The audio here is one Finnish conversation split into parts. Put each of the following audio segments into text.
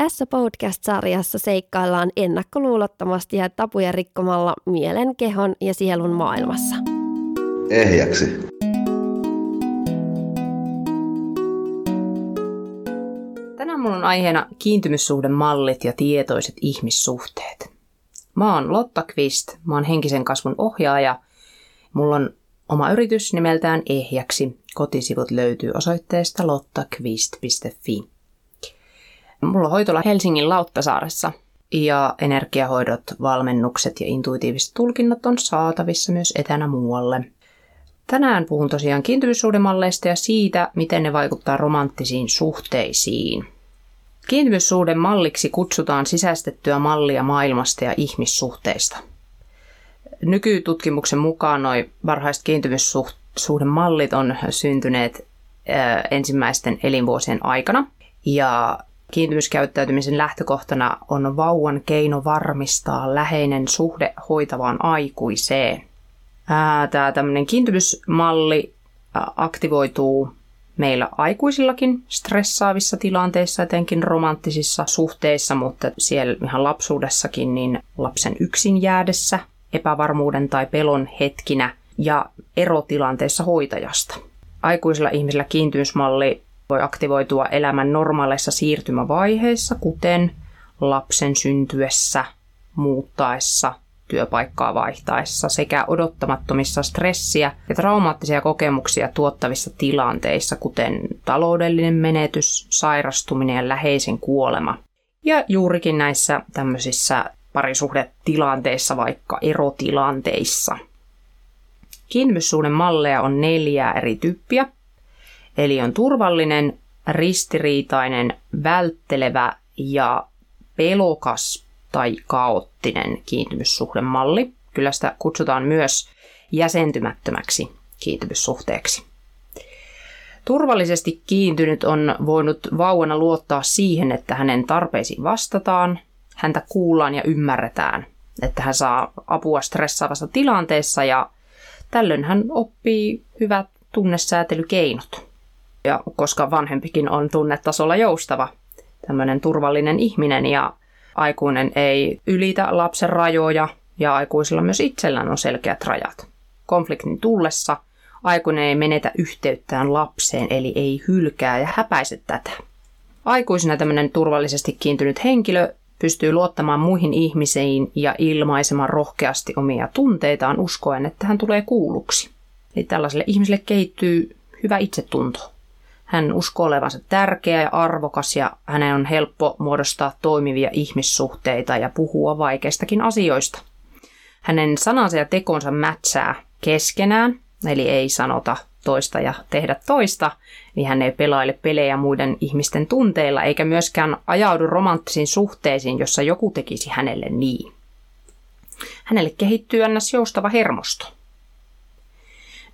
Tässä podcast-sarjassa seikkaillaan ennakkoluulottomasti ja tapuja rikkomalla mielen, kehon ja sielun maailmassa. Ehjäksi. Tänään mulla on aiheena kiintymyssuhdemallit ja tietoiset ihmissuhteet. Mä oon Lotta Kvist, mä oon henkisen kasvun ohjaaja. Mulla on oma yritys nimeltään Ehjäksi. Kotisivut löytyy osoitteesta lottakvist.fi. Mulla on hoitola Helsingin Lauttasaaressa ja energiahoidot, valmennukset ja intuitiiviset tulkinnat on saatavissa myös etänä muualle. Tänään puhun tosiaan kiintymyssuhdemalleista ja siitä, miten ne vaikuttaa romanttisiin suhteisiin. Kiintymyssuhden malliksi kutsutaan sisäistettyä mallia maailmasta ja ihmissuhteista. Nykytutkimuksen mukaan noin varhaiset kiintymyssuhdemallit on syntyneet ensimmäisten elinvuosien aikana. Ja Kiintymyskäyttäytymisen lähtökohtana on vauvan keino varmistaa läheinen suhde hoitavaan aikuiseen. Tämä tämmöinen kiintymysmalli aktivoituu meillä aikuisillakin stressaavissa tilanteissa, etenkin romanttisissa suhteissa, mutta siellä ihan lapsuudessakin niin lapsen yksin jäädessä, epävarmuuden tai pelon hetkinä ja erotilanteessa hoitajasta. Aikuisilla ihmisillä kiintymysmalli voi aktivoitua elämän normaaleissa siirtymävaiheissa, kuten lapsen syntyessä, muuttaessa, työpaikkaa vaihtaessa sekä odottamattomissa stressiä ja traumaattisia kokemuksia tuottavissa tilanteissa, kuten taloudellinen menetys, sairastuminen ja läheisen kuolema. Ja juurikin näissä tämmöisissä parisuhdetilanteissa, vaikka erotilanteissa. Kiintymyssuuden malleja on neljää eri tyyppiä – Eli on turvallinen, ristiriitainen, välttelevä ja pelokas tai kaoottinen kiintymyssuhdemalli. Kyllä sitä kutsutaan myös jäsentymättömäksi kiintymyssuhteeksi. Turvallisesti kiintynyt on voinut vauvana luottaa siihen, että hänen tarpeisiin vastataan, häntä kuullaan ja ymmärretään, että hän saa apua stressaavassa tilanteessa ja tällöin hän oppii hyvät tunnesäätelykeinot. Ja koska vanhempikin on tunnetasolla joustava, tämmöinen turvallinen ihminen ja aikuinen ei ylitä lapsen rajoja ja aikuisilla myös itsellään on selkeät rajat. Konfliktin tullessa aikuinen ei menetä yhteyttään lapseen eli ei hylkää ja häpäise tätä. Aikuisena tämmöinen turvallisesti kiintynyt henkilö pystyy luottamaan muihin ihmisiin ja ilmaisemaan rohkeasti omia tunteitaan uskoen, että hän tulee kuulluksi. Eli tällaiselle ihmiselle kehittyy hyvä itsetunto. Hän uskoo olevansa tärkeä ja arvokas ja hänen on helppo muodostaa toimivia ihmissuhteita ja puhua vaikeistakin asioista. Hänen sanansa ja tekonsa mätsää keskenään, eli ei sanota toista ja tehdä toista, niin hän ei pelaile pelejä muiden ihmisten tunteilla eikä myöskään ajaudu romanttisiin suhteisiin, jossa joku tekisi hänelle niin. Hänelle kehittyy ns. joustava hermosto.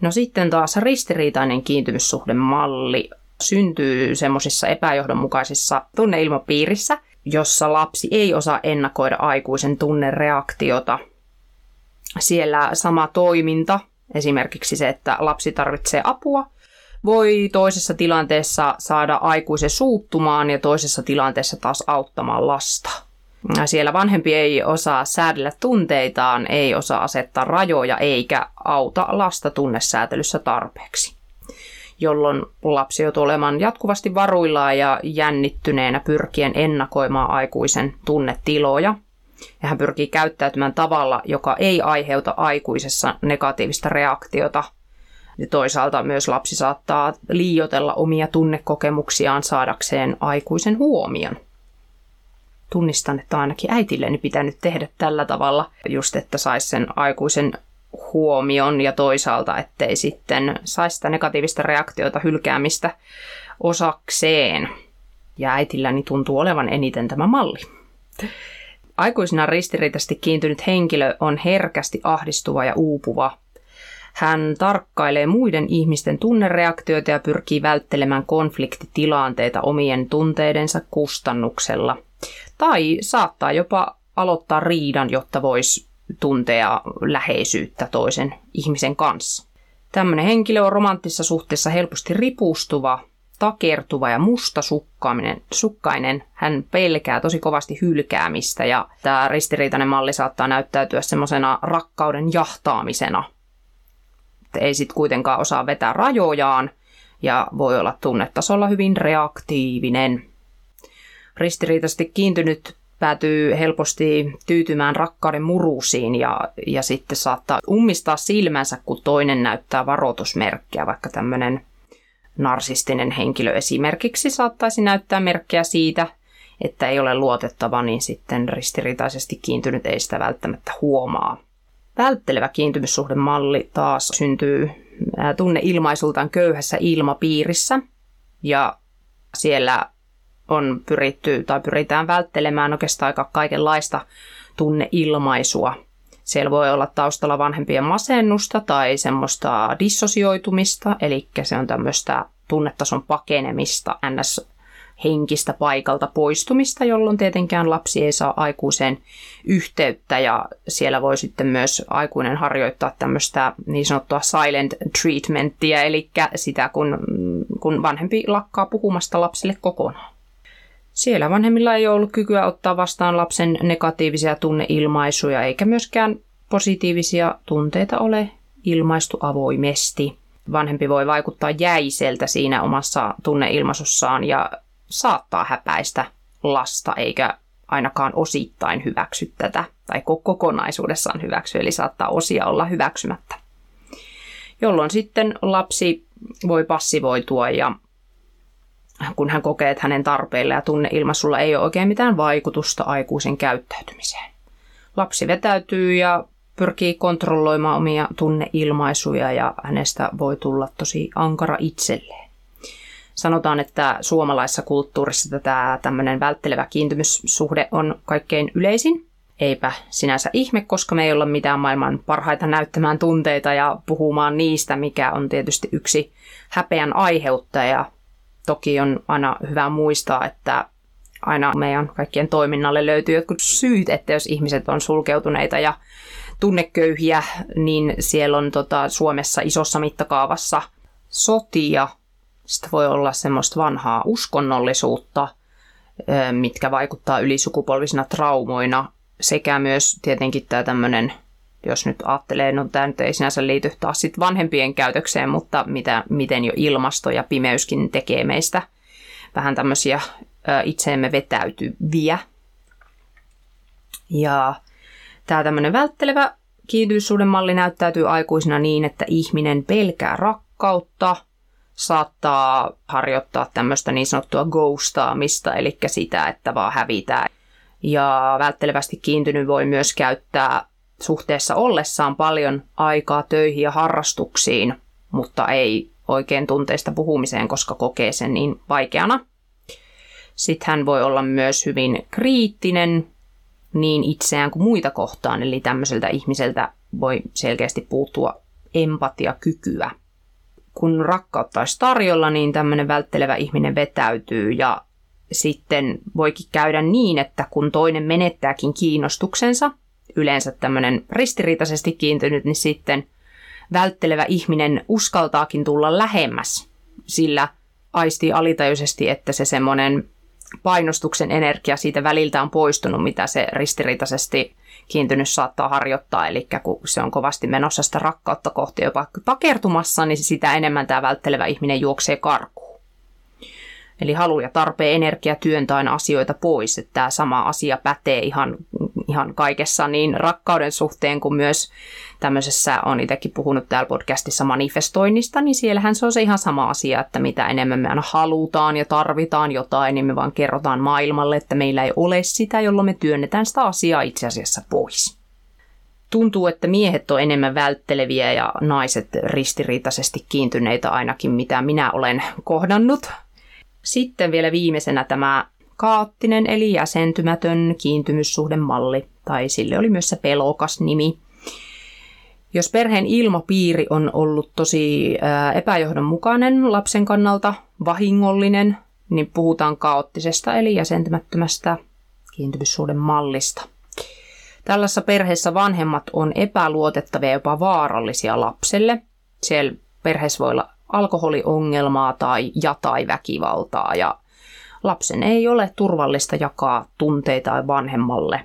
No sitten taas ristiriitainen kiintymyssuhdemalli syntyy semmoisissa epäjohdonmukaisissa tunneilmapiirissä, jossa lapsi ei osaa ennakoida aikuisen tunnereaktiota. Siellä sama toiminta, esimerkiksi se, että lapsi tarvitsee apua, voi toisessa tilanteessa saada aikuisen suuttumaan ja toisessa tilanteessa taas auttamaan lasta. Siellä vanhempi ei osaa säädellä tunteitaan, ei osaa asettaa rajoja eikä auta lasta tunnesäätelyssä tarpeeksi jolloin lapsi joutuu olemaan jatkuvasti varuillaan ja jännittyneenä pyrkien ennakoimaan aikuisen tunnetiloja. Ja hän pyrkii käyttäytymään tavalla, joka ei aiheuta aikuisessa negatiivista reaktiota. Ja toisaalta myös lapsi saattaa liiotella omia tunnekokemuksiaan saadakseen aikuisen huomion. Tunnistan, että ainakin äitilleni pitänyt tehdä tällä tavalla, just että saisi sen aikuisen huomion ja toisaalta, ettei sitten saisi sitä negatiivista reaktiota hylkäämistä osakseen. Ja äitilläni tuntuu olevan eniten tämä malli. Aikuisena ristiriitaisesti kiintynyt henkilö on herkästi ahdistuva ja uupuva. Hän tarkkailee muiden ihmisten tunnereaktioita ja pyrkii välttelemään konfliktitilanteita omien tunteidensa kustannuksella. Tai saattaa jopa aloittaa riidan, jotta voisi tuntea läheisyyttä toisen ihmisen kanssa. Tämmöinen henkilö on romanttisessa suhteessa helposti ripustuva takertuva ja mustasukkainen. Sukkainen. Hän pelkää tosi kovasti hylkäämistä ja tämä ristiriitainen malli saattaa näyttäytyä semmoisena rakkauden jahtaamisena. Ei sitten kuitenkaan osaa vetää rajojaan ja voi olla tunnetasolla hyvin reaktiivinen. Ristiriitaisesti kiintynyt päätyy helposti tyytymään rakkauden murusiin ja, ja sitten saattaa ummistaa silmänsä, kun toinen näyttää varoitusmerkkiä, vaikka tämmöinen narsistinen henkilö esimerkiksi saattaisi näyttää merkkejä siitä, että ei ole luotettava, niin sitten ristiriitaisesti kiintynyt ei sitä välttämättä huomaa. Välttelevä kiintymyssuhdemalli taas syntyy tunneilmaisultaan köyhässä ilmapiirissä ja siellä on pyritty tai pyritään välttelemään oikeastaan aika kaikenlaista tunneilmaisua. Siellä voi olla taustalla vanhempien masennusta tai semmoista dissosioitumista, eli se on tämmöistä tunnetason pakenemista, ns henkistä paikalta poistumista, jolloin tietenkään lapsi ei saa aikuiseen yhteyttä ja siellä voi sitten myös aikuinen harjoittaa tämmöistä niin sanottua silent treatmentia, eli sitä kun, kun vanhempi lakkaa puhumasta lapselle kokonaan. Siellä vanhemmilla ei ollut kykyä ottaa vastaan lapsen negatiivisia tunneilmaisuja eikä myöskään positiivisia tunteita ole ilmaistu avoimesti. Vanhempi voi vaikuttaa jäiseltä siinä omassa tunneilmaisussaan ja saattaa häpäistä lasta eikä ainakaan osittain hyväksy tätä tai kokonaisuudessaan hyväksy, eli saattaa osia olla hyväksymättä. Jolloin sitten lapsi voi passivoitua ja kun hän kokee, että hänen tarpeilla ja tunneilmaisulla ei ole oikein mitään vaikutusta aikuisen käyttäytymiseen. Lapsi vetäytyy ja pyrkii kontrolloimaan omia tunneilmaisuja ja hänestä voi tulla tosi ankara itselleen. Sanotaan, että suomalaisessa kulttuurissa tätä tämmöinen välttelevä kiintymyssuhde on kaikkein yleisin. Eipä sinänsä ihme, koska me ei olla mitään maailman parhaita näyttämään tunteita ja puhumaan niistä, mikä on tietysti yksi häpeän aiheuttaja Toki on aina hyvä muistaa, että aina meidän kaikkien toiminnalle löytyy jotkut syyt, että jos ihmiset on sulkeutuneita ja tunneköyhiä, niin siellä on tota, Suomessa isossa mittakaavassa sotia. Sitten voi olla semmoista vanhaa uskonnollisuutta, mitkä vaikuttaa ylisukupolvisina traumoina, sekä myös tietenkin tämä tämmöinen jos nyt ajattelee, no tämä nyt ei sinänsä liity taas sit vanhempien käytökseen, mutta mitä, miten jo ilmasto ja pimeyskin tekee meistä vähän tämmöisiä itseemme vetäytyviä. Ja tämä tämmöinen välttelevä kiintymyssuuden malli näyttäytyy aikuisena niin, että ihminen pelkää rakkautta, saattaa harjoittaa tämmöistä niin sanottua ghostaamista, eli sitä, että vaan hävitään. Ja välttelevästi kiintynyt voi myös käyttää suhteessa ollessaan paljon aikaa töihin ja harrastuksiin, mutta ei oikein tunteista puhumiseen, koska kokee sen niin vaikeana. Sitten hän voi olla myös hyvin kriittinen niin itseään kuin muita kohtaan, eli tämmöiseltä ihmiseltä voi selkeästi puuttua empatiakykyä. Kun rakkautta olisi tarjolla, niin tämmöinen välttelevä ihminen vetäytyy ja sitten voikin käydä niin, että kun toinen menettääkin kiinnostuksensa – yleensä tämmöinen ristiriitaisesti kiintynyt, niin sitten välttelevä ihminen uskaltaakin tulla lähemmäs, sillä aistii alitajuisesti, että se semmoinen painostuksen energia siitä väliltä on poistunut, mitä se ristiriitaisesti kiintynyt saattaa harjoittaa. Eli kun se on kovasti menossa sitä rakkautta kohti jopa takertumassa, niin sitä enemmän tämä välttelevä ihminen juoksee karkuun. Eli halu ja tarpeen energia työntää aina asioita pois. Että tämä sama asia pätee ihan, ihan kaikessa niin rakkauden suhteen kuin myös tämmöisessä, on itsekin puhunut täällä podcastissa manifestoinnista, niin siellähän se on se ihan sama asia, että mitä enemmän me aina halutaan ja tarvitaan jotain, niin me vaan kerrotaan maailmalle, että meillä ei ole sitä, jolloin me työnnetään sitä asiaa itse asiassa pois tuntuu, että miehet on enemmän vältteleviä ja naiset ristiriitaisesti kiintyneitä ainakin, mitä minä olen kohdannut sitten vielä viimeisenä tämä kaattinen eli jäsentymätön kiintymyssuhdemalli, tai sille oli myös se pelokas nimi. Jos perheen ilmapiiri on ollut tosi epäjohdonmukainen lapsen kannalta, vahingollinen, niin puhutaan kaoottisesta eli jäsentymättömästä kiintymyssuhden mallista. Tällaisessa perheessä vanhemmat on epäluotettavia jopa vaarallisia lapselle. Siellä perheessä voi olla alkoholiongelmaa tai ja tai väkivaltaa ja lapsen ei ole turvallista jakaa tunteita vanhemmalle.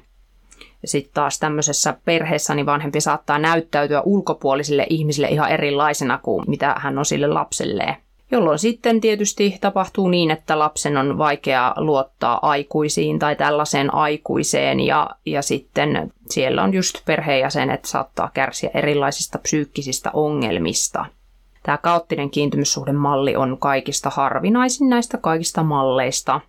Sitten taas tämmöisessä perheessä niin vanhempi saattaa näyttäytyä ulkopuolisille ihmisille ihan erilaisena kuin mitä hän on sille lapselleen jolloin sitten tietysti tapahtuu niin, että lapsen on vaikea luottaa aikuisiin tai tällaiseen aikuiseen ja, ja sitten siellä on just perheenjäsenet saattaa kärsiä erilaisista psyykkisistä ongelmista. Tämä kaoottinen kiintymyssuhdemalli on kaikista harvinaisin näistä kaikista malleista.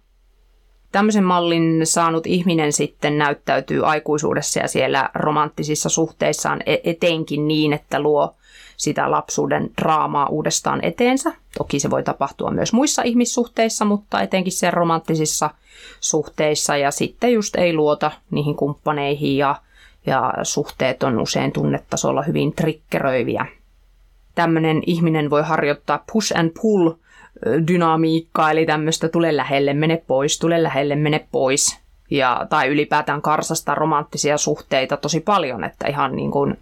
Tämmöisen mallin saanut ihminen sitten näyttäytyy aikuisuudessa ja siellä romanttisissa suhteissaan e-, etenkin niin, että luo sitä lapsuuden draamaa uudestaan eteensä. Toki se voi tapahtua myös muissa ihmissuhteissa, mutta etenkin sen romanttisissa suhteissa ja sitten just ei luota niihin kumppaneihin ja, ja suhteet on usein tunnetasolla hyvin trikkeröiviä. Tämmöinen ihminen voi harjoittaa push and pull dynamiikkaa, eli tämmöistä tule lähelle, mene pois, tule lähelle, mene pois. Ja, tai ylipäätään karsasta romanttisia suhteita tosi paljon, että ihan niin kuin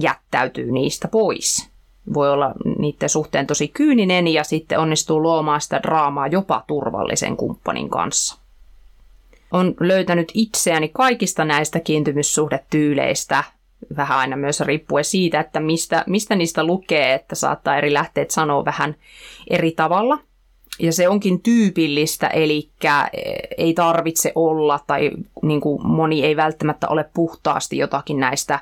jättäytyy niistä pois. Voi olla niiden suhteen tosi kyyninen ja sitten onnistuu luomaan sitä draamaa jopa turvallisen kumppanin kanssa. On löytänyt itseäni kaikista näistä kiintymyssuhdetyyleistä, vähän aina myös riippuen siitä, että mistä, mistä niistä lukee, että saattaa eri lähteet sanoa vähän eri tavalla. Ja se onkin tyypillistä, eli ei tarvitse olla, tai niin kuin moni ei välttämättä ole puhtaasti jotakin näistä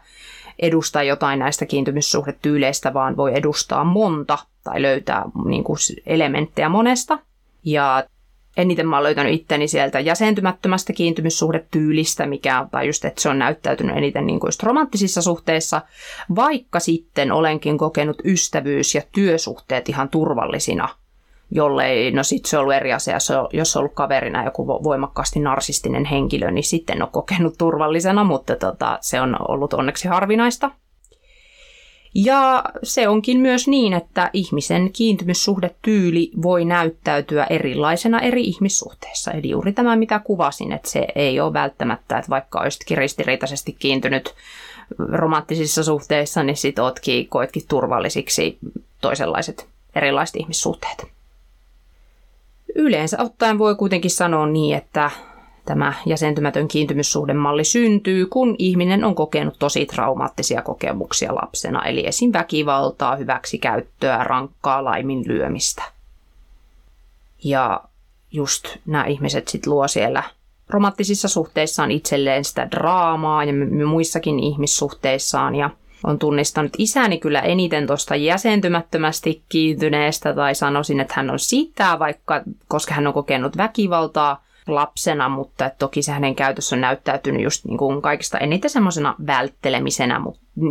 edusta jotain näistä kiintymyssuhdetyyleistä, vaan voi edustaa monta tai löytää niin kuin elementtejä monesta. Ja eniten mä oon löytänyt itteni sieltä jäsentymättömästä kiintymyssuhdetyylistä, mikä, tai just, että se on näyttäytynyt eniten niin kuin romanttisissa suhteissa, vaikka sitten olenkin kokenut ystävyys- ja työsuhteet ihan turvallisina – jollei, no sitten se on ollut eri asia, jos on ollut kaverina joku voimakkaasti narsistinen henkilö, niin sitten on kokenut turvallisena, mutta tota, se on ollut onneksi harvinaista. Ja se onkin myös niin, että ihmisen kiintymyssuhdetyyli voi näyttäytyä erilaisena eri ihmissuhteissa. Eli juuri tämä, mitä kuvasin, että se ei ole välttämättä, että vaikka olisitkin ristiriitaisesti kiintynyt romanttisissa suhteissa, niin sitten koetkin turvallisiksi toisenlaiset erilaiset ihmissuhteet. Yleensä ottaen voi kuitenkin sanoa niin, että tämä jäsentymätön kiintymyssuhdemalli syntyy, kun ihminen on kokenut tosi traumaattisia kokemuksia lapsena, eli esim. väkivaltaa, hyväksikäyttöä, rankkaa laiminlyömistä. Ja just nämä ihmiset sitten luo siellä romanttisissa suhteissaan itselleen sitä draamaa ja muissakin ihmissuhteissaan ja – on tunnistanut isäni kyllä eniten tuosta jäsentymättömästi kiintyneestä tai sanoisin, että hän on sitä, vaikka koska hän on kokenut väkivaltaa lapsena, mutta toki se hänen käytössä on näyttäytynyt just niin kuin kaikista eniten semmoisena välttelemisenä.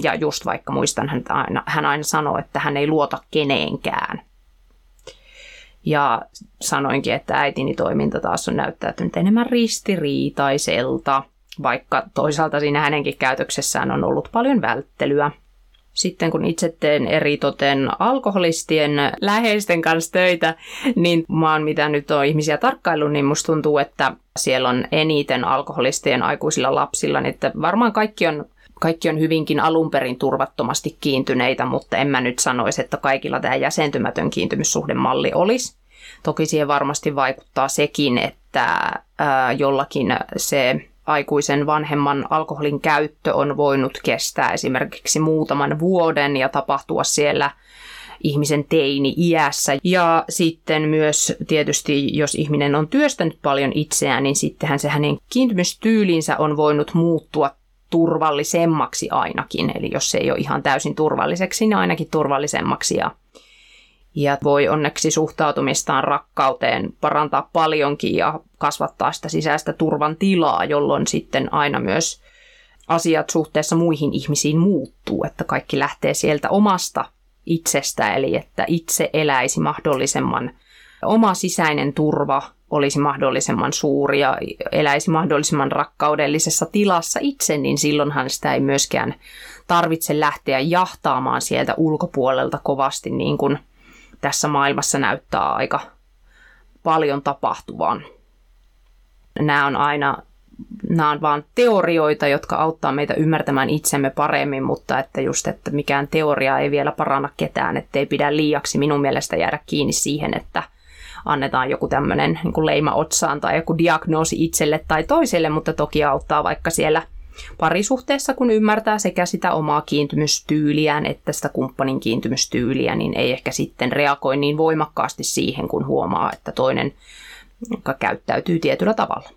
Ja just vaikka muistan, hän aina, hän aina sanoo, että hän ei luota keneenkään. Ja sanoinkin, että äitini toiminta taas on näyttäytynyt enemmän ristiriitaiselta vaikka toisaalta siinä hänenkin käytöksessään on ollut paljon välttelyä. Sitten kun itse teen eritoten alkoholistien läheisten kanssa töitä, niin mä oon mitä nyt on ihmisiä tarkkailu, niin musta tuntuu, että siellä on eniten alkoholistien aikuisilla lapsilla, niin että varmaan kaikki on kaikki on hyvinkin alun perin turvattomasti kiintyneitä, mutta en mä nyt sanoisi, että kaikilla tämä jäsentymätön kiintymyssuhdemalli olisi. Toki siihen varmasti vaikuttaa sekin, että ää, jollakin se aikuisen vanhemman alkoholin käyttö on voinut kestää esimerkiksi muutaman vuoden ja tapahtua siellä ihmisen teini-iässä. Ja sitten myös tietysti, jos ihminen on työstänyt paljon itseään, niin sittenhän se hänen kiintymystyylinsä on voinut muuttua turvallisemmaksi ainakin. Eli jos se ei ole ihan täysin turvalliseksi, niin ainakin turvallisemmaksi. Ja ja voi onneksi suhtautumistaan rakkauteen parantaa paljonkin ja kasvattaa sitä sisäistä turvan tilaa, jolloin sitten aina myös asiat suhteessa muihin ihmisiin muuttuu, että kaikki lähtee sieltä omasta itsestä, eli että itse eläisi mahdollisimman, oma sisäinen turva olisi mahdollisimman suuri ja eläisi mahdollisimman rakkaudellisessa tilassa itse, niin silloinhan sitä ei myöskään tarvitse lähteä jahtaamaan sieltä ulkopuolelta kovasti niin kuin – tässä maailmassa näyttää aika paljon tapahtuvan. Nämä on aina nämä on vaan teorioita, jotka auttaa meitä ymmärtämään itsemme paremmin, mutta että just, että mikään teoria ei vielä paranna ketään, että ei pidä liiaksi minun mielestä jäädä kiinni siihen, että annetaan joku tämmöinen niin leima otsaan tai joku diagnoosi itselle tai toiselle, mutta toki auttaa vaikka siellä parisuhteessa, kun ymmärtää sekä sitä omaa kiintymystyyliään että sitä kumppanin kiintymystyyliä, niin ei ehkä sitten reagoi niin voimakkaasti siihen, kun huomaa, että toinen käyttäytyy tietyllä tavalla.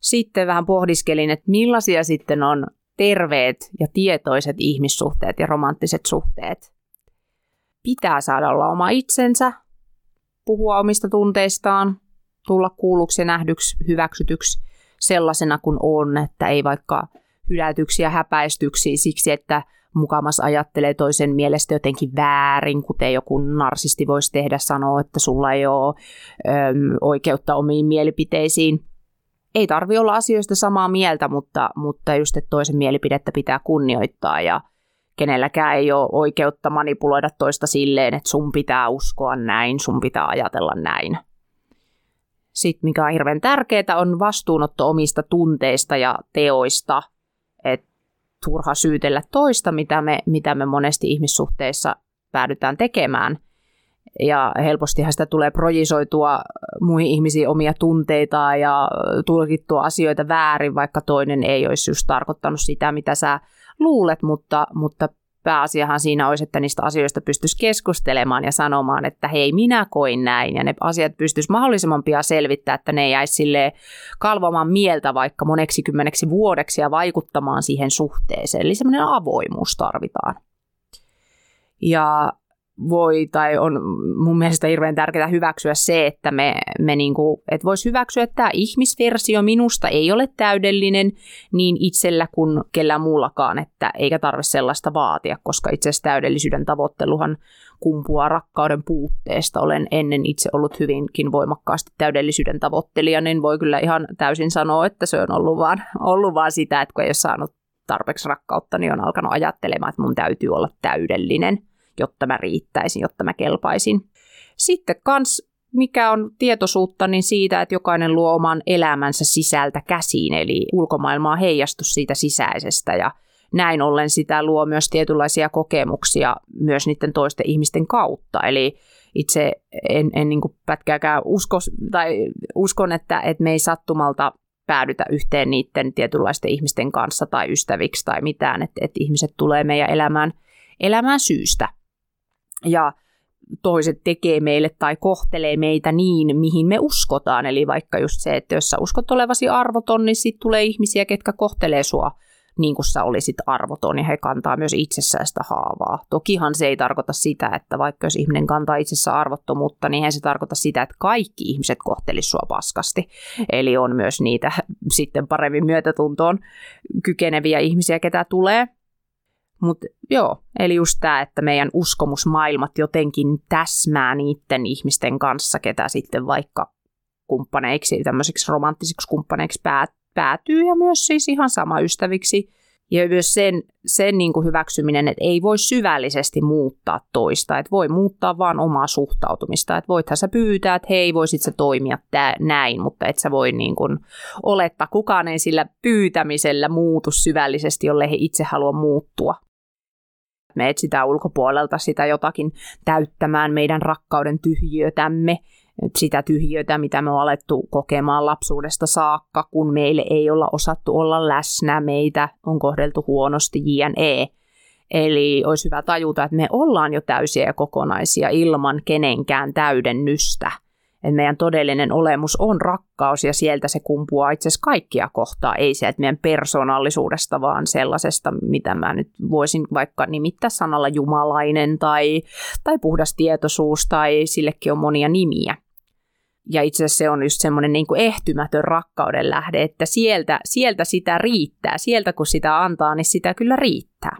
Sitten vähän pohdiskelin, että millaisia sitten on terveet ja tietoiset ihmissuhteet ja romanttiset suhteet. Pitää saada olla oma itsensä, puhua omista tunteistaan, tulla kuulluksi ja nähdyksi, hyväksytyksi sellaisena kuin on, että ei vaikka hylätyksiä häpäistyksiä siksi, että mukamas ajattelee toisen mielestä jotenkin väärin, kuten joku narsisti voisi tehdä, sanoa, että sulla ei ole ö, oikeutta omiin mielipiteisiin. Ei tarvi olla asioista samaa mieltä, mutta, mutta just, että toisen mielipidettä pitää kunnioittaa ja kenelläkään ei ole oikeutta manipuloida toista silleen, että sun pitää uskoa näin, sun pitää ajatella näin. Sitten mikä on hirveän tärkeää, on vastuunotto omista tunteista ja teoista. Et turha syytellä toista, mitä me, mitä me monesti ihmissuhteissa päädytään tekemään. Ja helpostihan sitä tulee projisoitua muihin ihmisiin omia tunteita ja tulkittua asioita väärin, vaikka toinen ei olisi just tarkoittanut sitä, mitä sä luulet, mutta, mutta pääasiahan siinä olisi, että niistä asioista pystyisi keskustelemaan ja sanomaan, että hei, minä koin näin, ja ne asiat pystyisi mahdollisimman pian selvittää, että ne jäisi sille kalvomaan mieltä vaikka moneksi kymmeneksi vuodeksi ja vaikuttamaan siihen suhteeseen. Eli semmoinen avoimuus tarvitaan. Ja voi tai on mun mielestä hirveän tärkeää hyväksyä se, että me, me niinku, et voisi hyväksyä, että tämä ihmisversio minusta ei ole täydellinen niin itsellä kuin kellään muullakaan, että eikä tarvitse sellaista vaatia, koska itse asiassa täydellisyyden tavoitteluhan kumpuaa rakkauden puutteesta. Olen ennen itse ollut hyvinkin voimakkaasti täydellisyyden tavoittelija, niin voi kyllä ihan täysin sanoa, että se on ollut vaan, ollut vaan sitä, että kun ei ole saanut tarpeeksi rakkautta, niin on alkanut ajattelemaan, että mun täytyy olla täydellinen – jotta mä riittäisin, jotta mä kelpaisin. Sitten kans mikä on tietoisuutta, niin siitä, että jokainen luo oman elämänsä sisältä käsiin, eli ulkomaailmaa heijastus siitä sisäisestä ja näin ollen sitä luo myös tietynlaisia kokemuksia myös niiden toisten ihmisten kautta. Eli itse en, en niin pätkääkään usko, tai uskon, että, että me ei sattumalta päädytä yhteen niiden tietynlaisten ihmisten kanssa tai ystäviksi tai mitään, että, että ihmiset tulee meidän elämään, elämään syystä ja toiset tekee meille tai kohtelee meitä niin, mihin me uskotaan. Eli vaikka just se, että jos sä uskot olevasi arvoton, niin sitten tulee ihmisiä, ketkä kohtelee sua niin kuin sä olisit arvoton, ja he kantaa myös itsessään sitä haavaa. Tokihan se ei tarkoita sitä, että vaikka jos ihminen kantaa itsessä arvottomuutta, niin se tarkoita sitä, että kaikki ihmiset kohtelisivat sua paskasti. Eli on myös niitä sitten paremmin myötätuntoon kykeneviä ihmisiä, ketä tulee. Mutta joo, eli just tämä, että meidän uskomusmaailmat jotenkin täsmää niiden ihmisten kanssa, ketä sitten vaikka kumppaneiksi, tämmöisiksi romanttisiksi kumppaneiksi päät, päätyy ja myös siis ihan sama ystäviksi. Ja myös sen, sen niin kuin hyväksyminen, että ei voi syvällisesti muuttaa toista, että voi muuttaa vaan omaa suhtautumista. Että voithan sä pyytää, että hei, voisit sä toimia tää, näin, mutta et sä voi niin kuin olettaa, kukaan ei sillä pyytämisellä muutu syvällisesti, jolle he itse halua muuttua. Me etsitään ulkopuolelta sitä jotakin täyttämään meidän rakkauden tyhjiötämme, sitä tyhjiötä, mitä me on alettu kokemaan lapsuudesta saakka, kun meille ei olla osattu olla läsnä, meitä on kohdeltu huonosti jne. Eli olisi hyvä tajuta, että me ollaan jo täysiä ja kokonaisia ilman kenenkään täydennystä – että meidän todellinen olemus on rakkaus ja sieltä se kumpuaa itse asiassa kaikkia kohtaa, ei sieltä meidän persoonallisuudesta, vaan sellaisesta, mitä mä nyt voisin vaikka nimittää sanalla jumalainen tai, tai puhdas tietoisuus tai sillekin on monia nimiä. Ja itse asiassa se on just semmoinen niin kuin ehtymätön rakkauden lähde, että sieltä, sieltä sitä riittää. Sieltä kun sitä antaa, niin sitä kyllä riittää.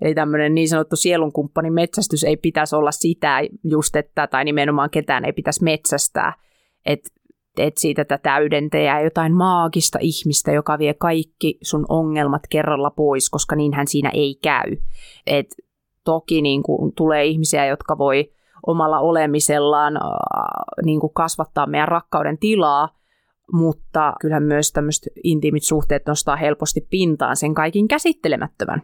Eli tämmöinen niin sanottu sielunkumppanin metsästys ei pitäisi olla sitä just, että, tai nimenomaan ketään ei pitäisi metsästää, että et siitä tätä täydentäjää jotain maagista ihmistä, joka vie kaikki sun ongelmat kerralla pois, koska niinhän siinä ei käy. Et toki niin kuin, tulee ihmisiä, jotka voi omalla olemisellaan niin kuin kasvattaa meidän rakkauden tilaa, mutta kyllähän myös tämmöiset intiimit suhteet nostaa helposti pintaan sen kaikin käsittelemättömän.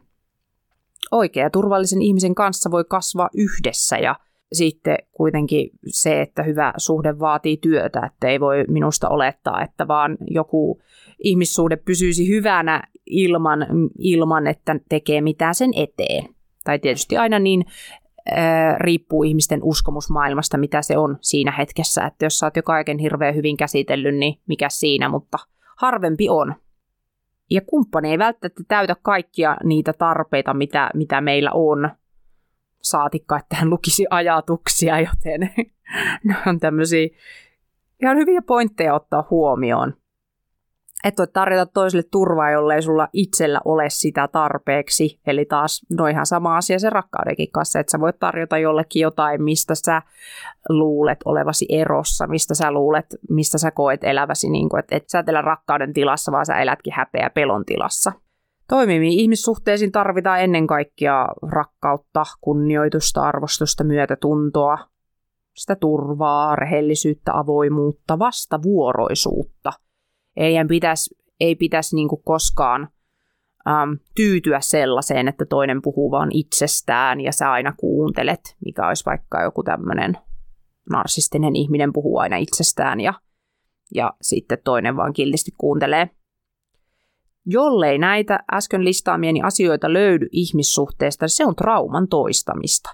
Oikea ja turvallisen ihmisen kanssa voi kasvaa yhdessä ja sitten kuitenkin se, että hyvä suhde vaatii työtä, että ei voi minusta olettaa, että vaan joku ihmissuhde pysyisi hyvänä ilman, ilman että tekee mitään sen eteen. Tai tietysti aina niin riippuu ihmisten uskomusmaailmasta, mitä se on siinä hetkessä. Että jos sä oot jo kaiken hirveän hyvin käsitellyt, niin mikä siinä, mutta harvempi on. Ja kumppani ei välttämättä täytä kaikkia niitä tarpeita, mitä, mitä meillä on, saatikka, että hän lukisi ajatuksia, joten ne on tämmöisiä ihan hyviä pointteja ottaa huomioon. Et voi tarjota toiselle turvaa, jollei sulla itsellä ole sitä tarpeeksi. Eli taas no ihan sama asia se rakkaudenkin kanssa, että sä voit tarjota jollekin jotain, mistä sä luulet olevasi erossa, mistä sä luulet, mistä sä koet eläväsi, niin että et sä et elä rakkauden tilassa, vaan sä elätkin häpeä pelon tilassa. Toimiviin ihmissuhteisiin tarvitaan ennen kaikkea rakkautta, kunnioitusta, arvostusta, myötätuntoa, sitä turvaa, rehellisyyttä, avoimuutta, vastavuoroisuutta. Ei pitäisi, ei pitäisi niin koskaan äm, tyytyä sellaiseen, että toinen puhuu vain itsestään ja sä aina kuuntelet, mikä olisi vaikka joku tämmöinen narsistinen ihminen puhuu aina itsestään ja, ja sitten toinen vaan kiltisti kuuntelee. Jollei näitä äsken listaamieni asioita löydy ihmissuhteesta, se on trauman toistamista.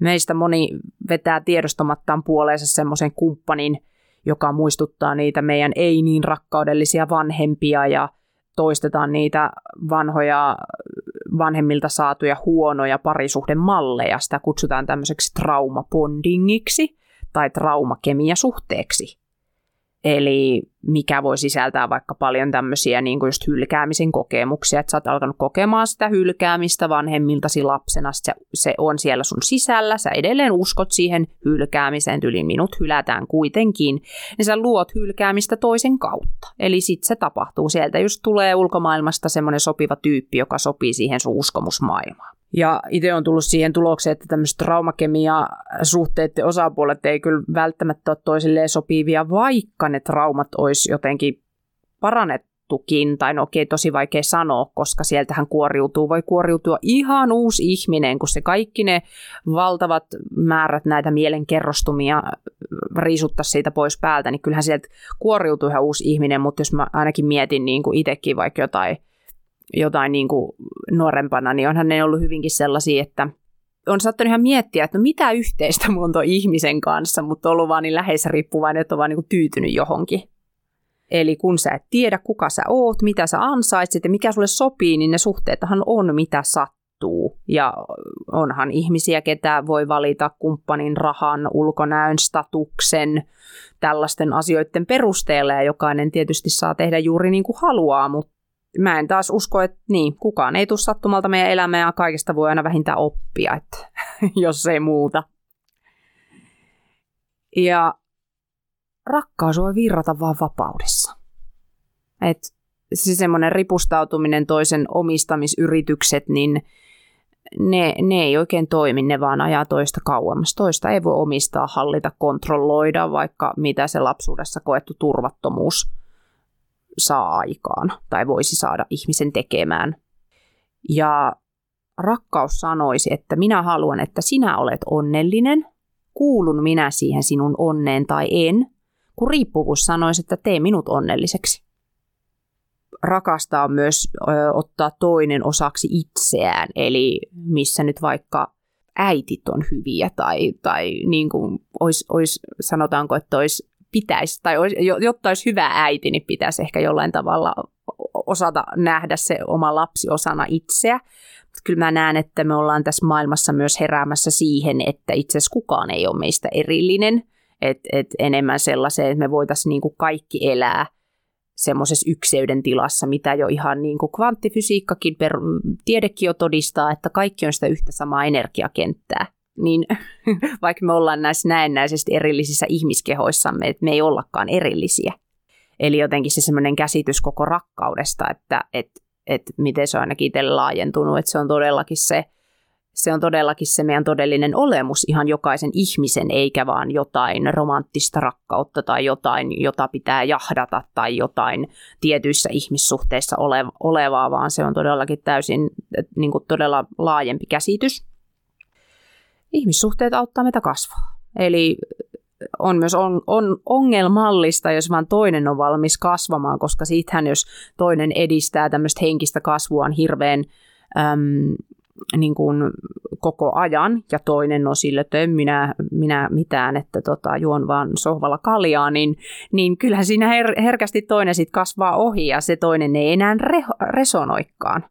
Meistä moni vetää tiedostamattaan puoleensa semmoisen kumppanin, joka muistuttaa niitä meidän ei niin rakkaudellisia vanhempia ja toistetaan niitä vanhoja vanhemmilta saatuja huonoja parisuhdemalleja. Sitä kutsutaan tämmöiseksi traumapondingiksi tai traumakemiasuhteeksi. Eli mikä voi sisältää vaikka paljon tämmöisiä niin kuin just hylkäämisen kokemuksia, että sä oot alkanut kokemaan sitä hylkäämistä vanhemmiltasi lapsena, se, se on siellä sun sisällä, sä edelleen uskot siihen hylkäämiseen, yli minut hylätään kuitenkin, niin sä luot hylkäämistä toisen kautta. Eli sitten se tapahtuu, sieltä just tulee ulkomaailmasta semmoinen sopiva tyyppi, joka sopii siihen sun uskomusmaailmaan. Ja itse on tullut siihen tulokseen, että tämmöiset traumakemia suhteiden osapuolet ei kyllä välttämättä ole toisilleen sopivia, vaikka ne traumat olisi jotenkin parannettukin, tai no okei, tosi vaikea sanoa, koska sieltähän kuoriutuu, voi kuoriutua ihan uusi ihminen, kun se kaikki ne valtavat määrät näitä mielenkerrostumia riisuttaa siitä pois päältä, niin kyllähän sieltä kuoriutuu ihan uusi ihminen, mutta jos mä ainakin mietin niin kuin itsekin vaikka jotain jotain niin kuin nuorempana, niin onhan ne ollut hyvinkin sellaisia, että on saattanut ihan miettiä, että no mitä yhteistä mulla on ihmisen kanssa, mutta ollut vaan niin riippuvainen, että on vaan niin kuin tyytynyt johonkin. Eli kun sä et tiedä, kuka sä oot, mitä sä ansaitset ja mikä sulle sopii, niin ne suhteethan on mitä sattuu. Ja onhan ihmisiä, ketä voi valita kumppanin rahan, ulkonäön, statuksen, tällaisten asioiden perusteella, ja jokainen tietysti saa tehdä juuri niin kuin haluaa, mutta mä en taas usko, että niin, kukaan ei tule sattumalta meidän elämään ja kaikesta voi aina vähintään oppia, että, jos ei muuta. Ja rakkaus voi virrata vaan vapaudessa. Et se semmoinen ripustautuminen toisen omistamisyritykset, niin ne, ne ei oikein toimi, ne vaan ajaa toista kauemmas. Toista ei voi omistaa, hallita, kontrolloida, vaikka mitä se lapsuudessa koettu turvattomuus – saa aikaan tai voisi saada ihmisen tekemään. Ja rakkaus sanoisi, että minä haluan, että sinä olet onnellinen, kuulun minä siihen sinun onneen tai en, kun riippuvuus sanoisi, että tee minut onnelliseksi. Rakastaa myös ö, ottaa toinen osaksi itseään, eli missä nyt vaikka äitit on hyviä tai, tai niin kuin olisi, olisi, sanotaanko, että olisi pitäisi, tai jotta olisi hyvä äiti, niin pitäisi ehkä jollain tavalla osata nähdä se oma lapsi osana itseä. Kyllä mä näen, että me ollaan tässä maailmassa myös heräämässä siihen, että itse asiassa kukaan ei ole meistä erillinen. Että et enemmän sellaiseen, että me voitaisiin niin kuin kaikki elää semmoisessa ykseyden tilassa, mitä jo ihan niin kuin kvanttifysiikkakin, per, tiedekin jo todistaa, että kaikki on sitä yhtä samaa energiakenttää niin vaikka me ollaan näissä näennäisesti erillisissä ihmiskehoissamme, että me ei ollakaan erillisiä. Eli jotenkin se semmoinen käsitys koko rakkaudesta, että et, et miten se on ainakin itselle laajentunut, että se on todellakin se se on todellakin se meidän todellinen olemus ihan jokaisen ihmisen, eikä vaan jotain romanttista rakkautta tai jotain, jota pitää jahdata tai jotain tietyissä ihmissuhteissa olevaa, vaan se on todellakin täysin niin kuin todella laajempi käsitys. Ihmissuhteet auttaa meitä kasvaa. Eli on myös on, on ongelmallista, jos vaan toinen on valmis kasvamaan, koska siitähän jos toinen edistää tämmöistä henkistä kasvua on hirveän äm, niin kuin koko ajan ja toinen on sille, että en minä, minä mitään, että tota, juon vaan sohvalla kaljaa, niin, niin kyllähän siinä her, herkästi toinen sitten kasvaa ohi ja se toinen ei enää re, resonoikaan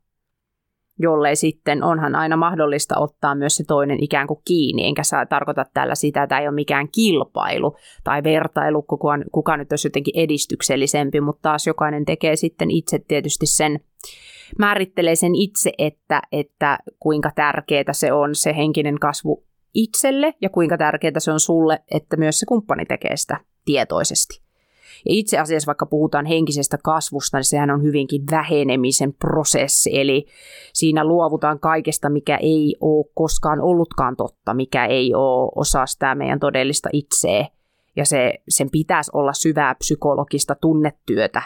jollei sitten onhan aina mahdollista ottaa myös se toinen ikään kuin kiinni, enkä saa tarkoita tällä sitä, että ei ole mikään kilpailu tai vertailu, kuka, kuka nyt olisi jotenkin edistyksellisempi, mutta taas jokainen tekee sitten itse tietysti sen, määrittelee sen itse, että, että kuinka tärkeää se on se henkinen kasvu itselle ja kuinka tärkeää se on sulle, että myös se kumppani tekee sitä tietoisesti. Ja itse asiassa vaikka puhutaan henkisestä kasvusta, niin sehän on hyvinkin vähenemisen prosessi, eli siinä luovutaan kaikesta, mikä ei ole koskaan ollutkaan totta, mikä ei ole osa sitä meidän todellista itseä. Ja se, sen pitäisi olla syvää psykologista tunnetyötä,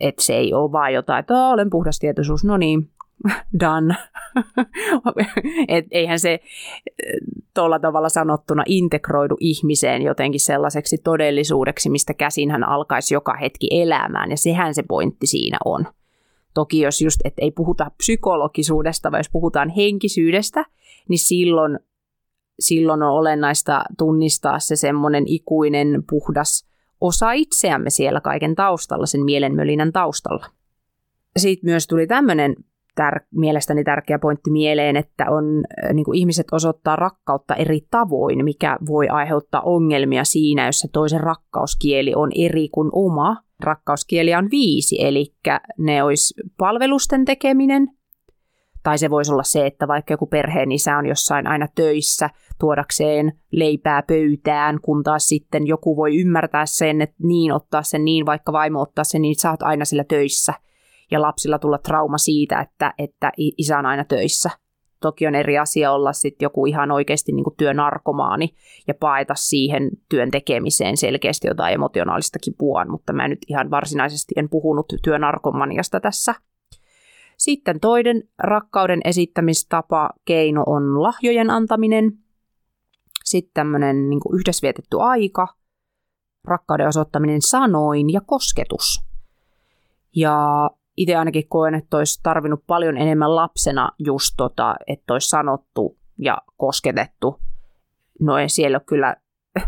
että se ei ole vaan jotain, että olen puhdas tietoisuus, no niin, done. Et eihän se tuolla tavalla sanottuna integroidu ihmiseen jotenkin sellaiseksi todellisuudeksi, mistä käsin hän alkaisi joka hetki elämään, ja sehän se pointti siinä on. Toki jos just, että ei puhuta psykologisuudesta, vaan jos puhutaan henkisyydestä, niin silloin, silloin on olennaista tunnistaa se semmoinen ikuinen, puhdas osa itseämme siellä kaiken taustalla, sen mielenmölinän taustalla. Sitten myös tuli tämmöinen tär- mielestäni tärkeä pointti mieleen, että on, niin kuin ihmiset osoittaa rakkautta eri tavoin, mikä voi aiheuttaa ongelmia siinä, jos se toisen rakkauskieli on eri kuin oma. Rakkauskieli on viisi, eli ne olisi palvelusten tekeminen, tai se voisi olla se, että vaikka joku perheen isä on jossain aina töissä tuodakseen leipää pöytään, kun taas sitten joku voi ymmärtää sen, että niin ottaa sen niin, vaikka vaimo ottaa sen niin, sä oot aina sillä töissä – ja lapsilla tulla trauma siitä, että, että isä on aina töissä. Toki on eri asia olla sitten joku ihan oikeasti niin työnarkomaani ja paeta siihen työn tekemiseen selkeästi jotain emotionaalistakin puan, mutta mä nyt ihan varsinaisesti en puhunut työnarkomaniasta tässä. Sitten toinen rakkauden esittämistapa, keino on lahjojen antaminen. Sitten tämmöinen niin yhdessä vietetty aika, rakkauden osoittaminen sanoin ja kosketus. Ja itse ainakin koen, että olisi tarvinnut paljon enemmän lapsena just tota, että olisi sanottu ja kosketettu. No ei siellä kyllä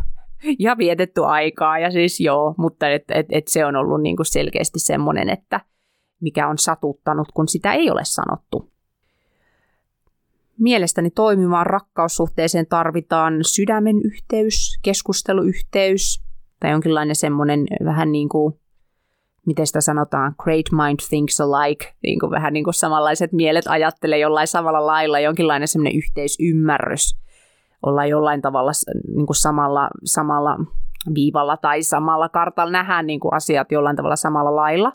ja vietetty aikaa ja siis joo, mutta et, et, et se on ollut niinku selkeästi semmoinen, että mikä on satuttanut, kun sitä ei ole sanottu. Mielestäni toimimaan rakkaussuhteeseen tarvitaan sydämen yhteys, keskusteluyhteys tai jonkinlainen semmoinen vähän niin kuin miten sitä sanotaan, great mind thinks alike, niin kuin vähän niin kuin samanlaiset mielet ajattelee jollain samalla lailla, jonkinlainen semmoinen yhteisymmärrys, olla jollain tavalla niin kuin samalla, samalla viivalla tai samalla kartalla nähdään niin kuin asiat jollain tavalla samalla lailla.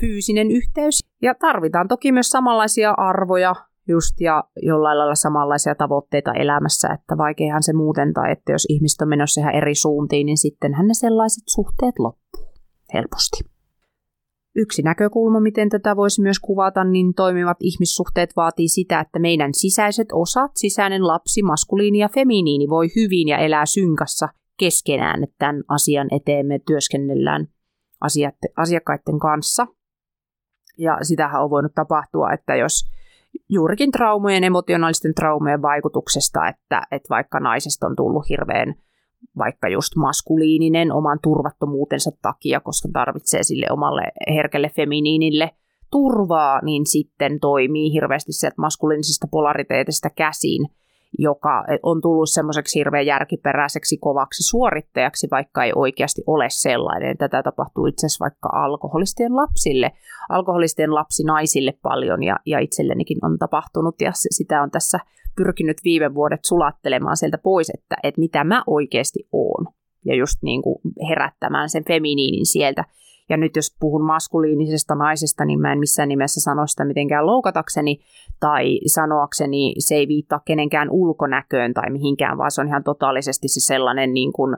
Fyysinen yhteys. Ja tarvitaan toki myös samanlaisia arvoja just ja jollain lailla samanlaisia tavoitteita elämässä, että vaikeahan se muuten, tai että jos ihmiset on menossa ihan eri suuntiin, niin sittenhän ne sellaiset suhteet loppuu helposti. Yksi näkökulma, miten tätä voisi myös kuvata, niin toimivat ihmissuhteet vaatii sitä, että meidän sisäiset osat, sisäinen lapsi, maskuliini ja feminiini voi hyvin ja elää synkassa keskenään, että tämän asian eteen me työskennellään asiakkaiden kanssa. Ja sitähän on voinut tapahtua, että jos juurikin traumojen, emotionaalisten traumojen vaikutuksesta, että, että vaikka naisesta on tullut hirveän vaikka just maskuliininen oman turvattomuutensa takia, koska tarvitsee sille omalle herkälle feminiinille turvaa, niin sitten toimii hirveästi sieltä maskuliinisesta polariteetista käsin, joka on tullut semmoiseksi hirveän järkiperäiseksi kovaksi suorittajaksi, vaikka ei oikeasti ole sellainen. Tätä tapahtuu itse asiassa vaikka alkoholistien lapsille, alkoholistien lapsinaisille paljon ja, ja itsellenikin on tapahtunut ja sitä on tässä pyrkinyt viime vuodet sulattelemaan sieltä pois, että, että mitä mä oikeasti oon. Ja just niin kuin herättämään sen feminiinin sieltä. Ja nyt jos puhun maskuliinisesta naisesta, niin mä en missään nimessä sano sitä mitenkään loukatakseni tai sanoakseni se ei viittaa kenenkään ulkonäköön tai mihinkään, vaan se on ihan totaalisesti se sellainen niin kuin,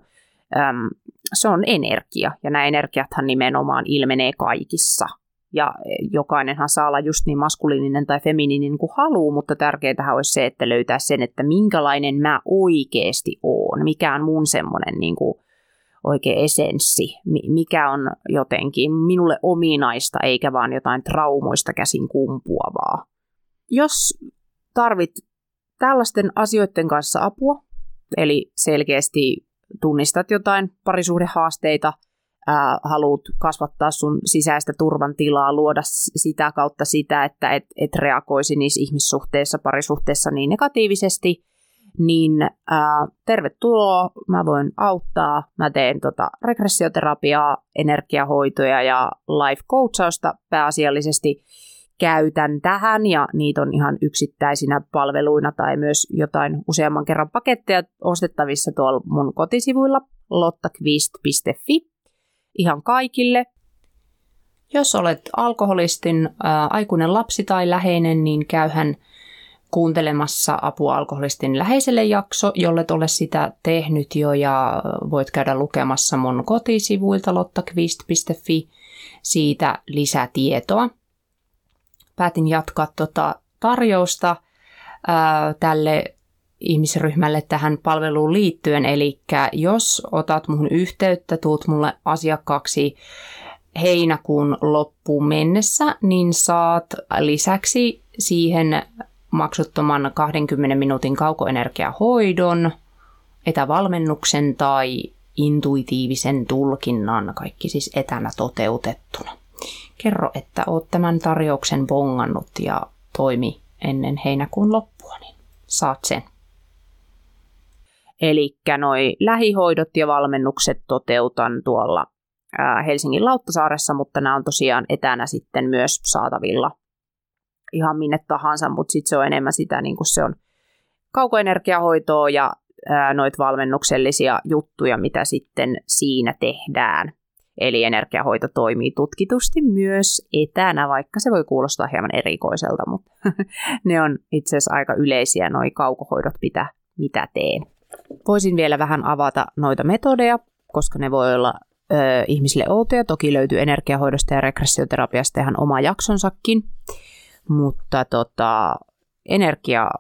äm, se on energia. Ja nämä energiathan nimenomaan ilmenee kaikissa ja jokainenhan saa olla just niin maskuliininen tai feminiininen kuin haluaa, mutta tärkeintähän olisi se, että löytää sen, että minkälainen mä oikeasti oon, mikä on mun semmoinen niin kuin oikea esenssi, mikä on jotenkin minulle ominaista eikä vaan jotain traumoista käsin kumpuavaa. Jos tarvit tällaisten asioiden kanssa apua, eli selkeästi tunnistat jotain parisuhdehaasteita – haluat kasvattaa sun sisäistä turvan tilaa, luoda sitä kautta sitä, että et, et reagoisi niissä ihmissuhteissa, parisuhteissa niin negatiivisesti, niin ää, tervetuloa, mä voin auttaa, mä teen tota regressioterapiaa, energiahoitoja ja life coachausta pääasiallisesti käytän tähän ja niitä on ihan yksittäisinä palveluina tai myös jotain useamman kerran paketteja ostettavissa tuolla mun kotisivuilla lottakvist.fi ihan kaikille. Jos olet alkoholistin ää, aikuinen lapsi tai läheinen, niin käyhän kuuntelemassa apua alkoholistin läheiselle jakso, jolle ole sitä tehnyt jo ja voit käydä lukemassa mun kotisivuilta lottakvist.fi siitä lisätietoa. Päätin jatkaa tota tarjousta ää, tälle ihmisryhmälle tähän palveluun liittyen. Eli jos otat muhun yhteyttä, tuut mulle asiakkaaksi heinäkuun loppuun mennessä, niin saat lisäksi siihen maksuttoman 20 minuutin kaukoenergiahoidon, etävalmennuksen tai intuitiivisen tulkinnan, kaikki siis etänä toteutettuna. Kerro, että oot tämän tarjouksen bongannut ja toimi ennen heinäkuun loppua, niin saat sen. Eli noi lähihoidot ja valmennukset toteutan tuolla Helsingin Lauttasaaressa, mutta nämä on tosiaan etänä sitten myös saatavilla ihan minne tahansa, mutta sitten se on enemmän sitä, niin kuin se on kaukoenergiahoitoa ja noita valmennuksellisia juttuja, mitä sitten siinä tehdään. Eli energiahoito toimii tutkitusti myös etänä, vaikka se voi kuulostaa hieman erikoiselta, mutta ne on itse asiassa aika yleisiä noi kaukohoidot, mitä, mitä teen. Voisin vielä vähän avata noita metodeja, koska ne voi olla ö, ihmisille outoja. Toki löytyy energiahoidosta ja regressioterapiasta ihan oma jaksonsakin. Mutta tota, energia,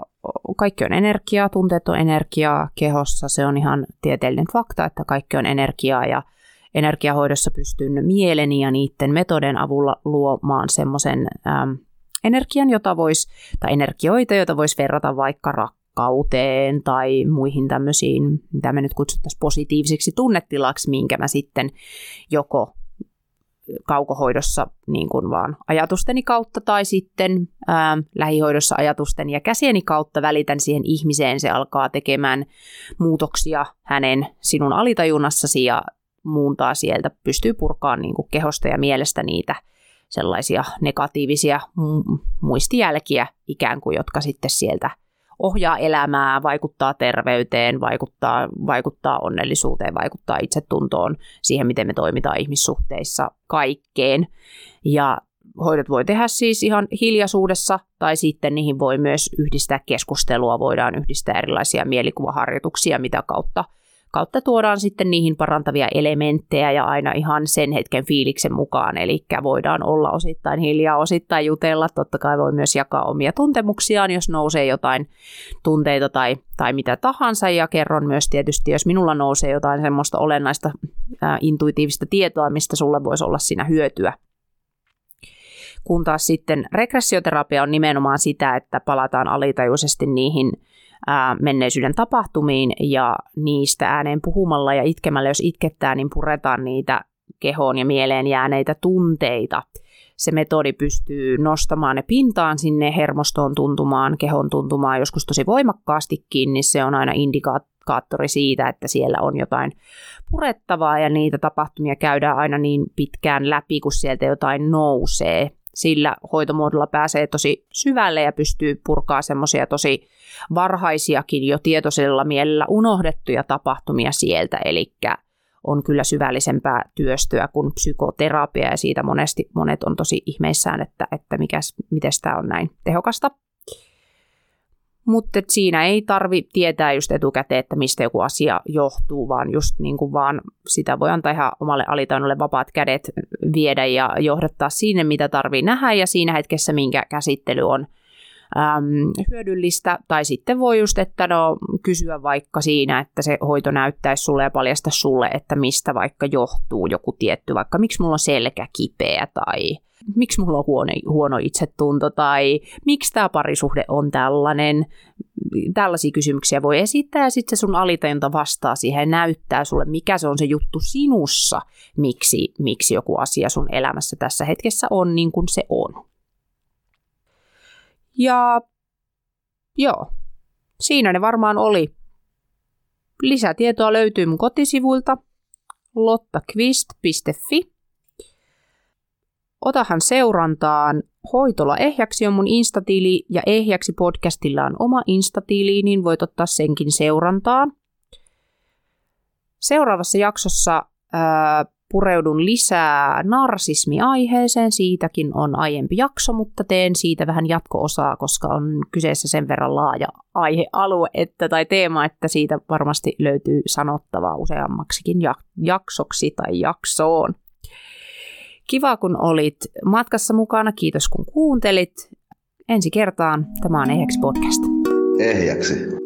kaikki on energiaa, tunteet on energiaa kehossa. Se on ihan tieteellinen fakta, että kaikki on energiaa ja energiahoidossa pystyn mieleni ja niiden metoden avulla luomaan semmoisen energian, jota voisi, tai energioita, joita voisi verrata vaikka rak- rakkauteen tai muihin tämmöisiin, mitä me nyt kutsuttaisiin positiiviseksi tunnetilaksi, minkä mä sitten joko kaukohoidossa niin kuin vaan ajatusteni kautta tai sitten ää, lähihoidossa ajatusten ja käsieni kautta välitän siihen ihmiseen. Se alkaa tekemään muutoksia hänen sinun alitajunnassasi ja muuntaa sieltä, pystyy purkaan niin kuin kehosta ja mielestä niitä sellaisia negatiivisia muistijälkiä ikään kuin, jotka sitten sieltä ohjaa elämää, vaikuttaa terveyteen, vaikuttaa, vaikuttaa onnellisuuteen, vaikuttaa itsetuntoon, siihen miten me toimitaan ihmissuhteissa, kaikkeen. Ja hoidot voi tehdä siis ihan hiljaisuudessa, tai sitten niihin voi myös yhdistää keskustelua, voidaan yhdistää erilaisia mielikuvaharjoituksia, mitä kautta – kautta tuodaan sitten niihin parantavia elementtejä ja aina ihan sen hetken fiiliksen mukaan. Eli voidaan olla osittain hiljaa, osittain jutella. Totta kai voi myös jakaa omia tuntemuksiaan, jos nousee jotain tunteita tai, tai mitä tahansa. Ja kerron myös tietysti, jos minulla nousee jotain semmoista olennaista ää, intuitiivista tietoa, mistä sulle voisi olla siinä hyötyä kun taas sitten regressioterapia on nimenomaan sitä, että palataan alitajuisesti niihin menneisyyden tapahtumiin ja niistä ääneen puhumalla ja itkemällä, jos itkettää, niin puretaan niitä kehoon ja mieleen jääneitä tunteita. Se metodi pystyy nostamaan ne pintaan sinne hermostoon tuntumaan, kehon tuntumaan joskus tosi voimakkaastikin, niin se on aina indikaattori siitä, että siellä on jotain purettavaa ja niitä tapahtumia käydään aina niin pitkään läpi, kun sieltä jotain nousee sillä hoitomuodolla pääsee tosi syvälle ja pystyy purkaa semmoisia tosi varhaisiakin jo tietoisella mielellä unohdettuja tapahtumia sieltä, eli on kyllä syvällisempää työstöä kuin psykoterapia ja siitä monesti monet on tosi ihmeissään, että, että mikäs, miten tämä on näin tehokasta. Mutta siinä ei tarvi tietää just etukäteen, että mistä joku asia johtuu, vaan just niin kuin vaan sitä voi antaa ihan omalle alitainolle vapaat kädet viedä ja johdattaa sinne, mitä tarvii nähdä. Ja siinä hetkessä, minkä käsittely on äm, hyödyllistä. Tai sitten voi just, että no, kysyä vaikka siinä, että se hoito näyttäisi sulle ja paljasta sulle, että mistä vaikka johtuu joku tietty, vaikka miksi mulla on selkä kipeä tai miksi mulla on huono, huono itsetunto tai miksi tämä parisuhde on tällainen. Tällaisia kysymyksiä voi esittää ja sitten se sun alitajunta vastaa siihen ja näyttää sulle, mikä se on se juttu sinussa, miksi, miksi joku asia sun elämässä tässä hetkessä on niin kuin se on. Ja joo, siinä ne varmaan oli. Lisätietoa löytyy mun kotisivuilta lottakvist.fi Otahan seurantaan. Hoitola Ehjäksi on mun instatili ja Ehjäksi podcastilla on oma instatili, niin voit ottaa senkin seurantaan. Seuraavassa jaksossa ää, pureudun lisää narsismi-aiheeseen. Siitäkin on aiempi jakso, mutta teen siitä vähän jatko-osaa, koska on kyseessä sen verran laaja aihealue että, tai teema, että siitä varmasti löytyy sanottavaa useammaksikin jaksoksi tai jaksoon. Kiva, kun olit matkassa mukana. Kiitos, kun kuuntelit. Ensi kertaan. Tämä on Ehjäksi podcast. Ehjäksi.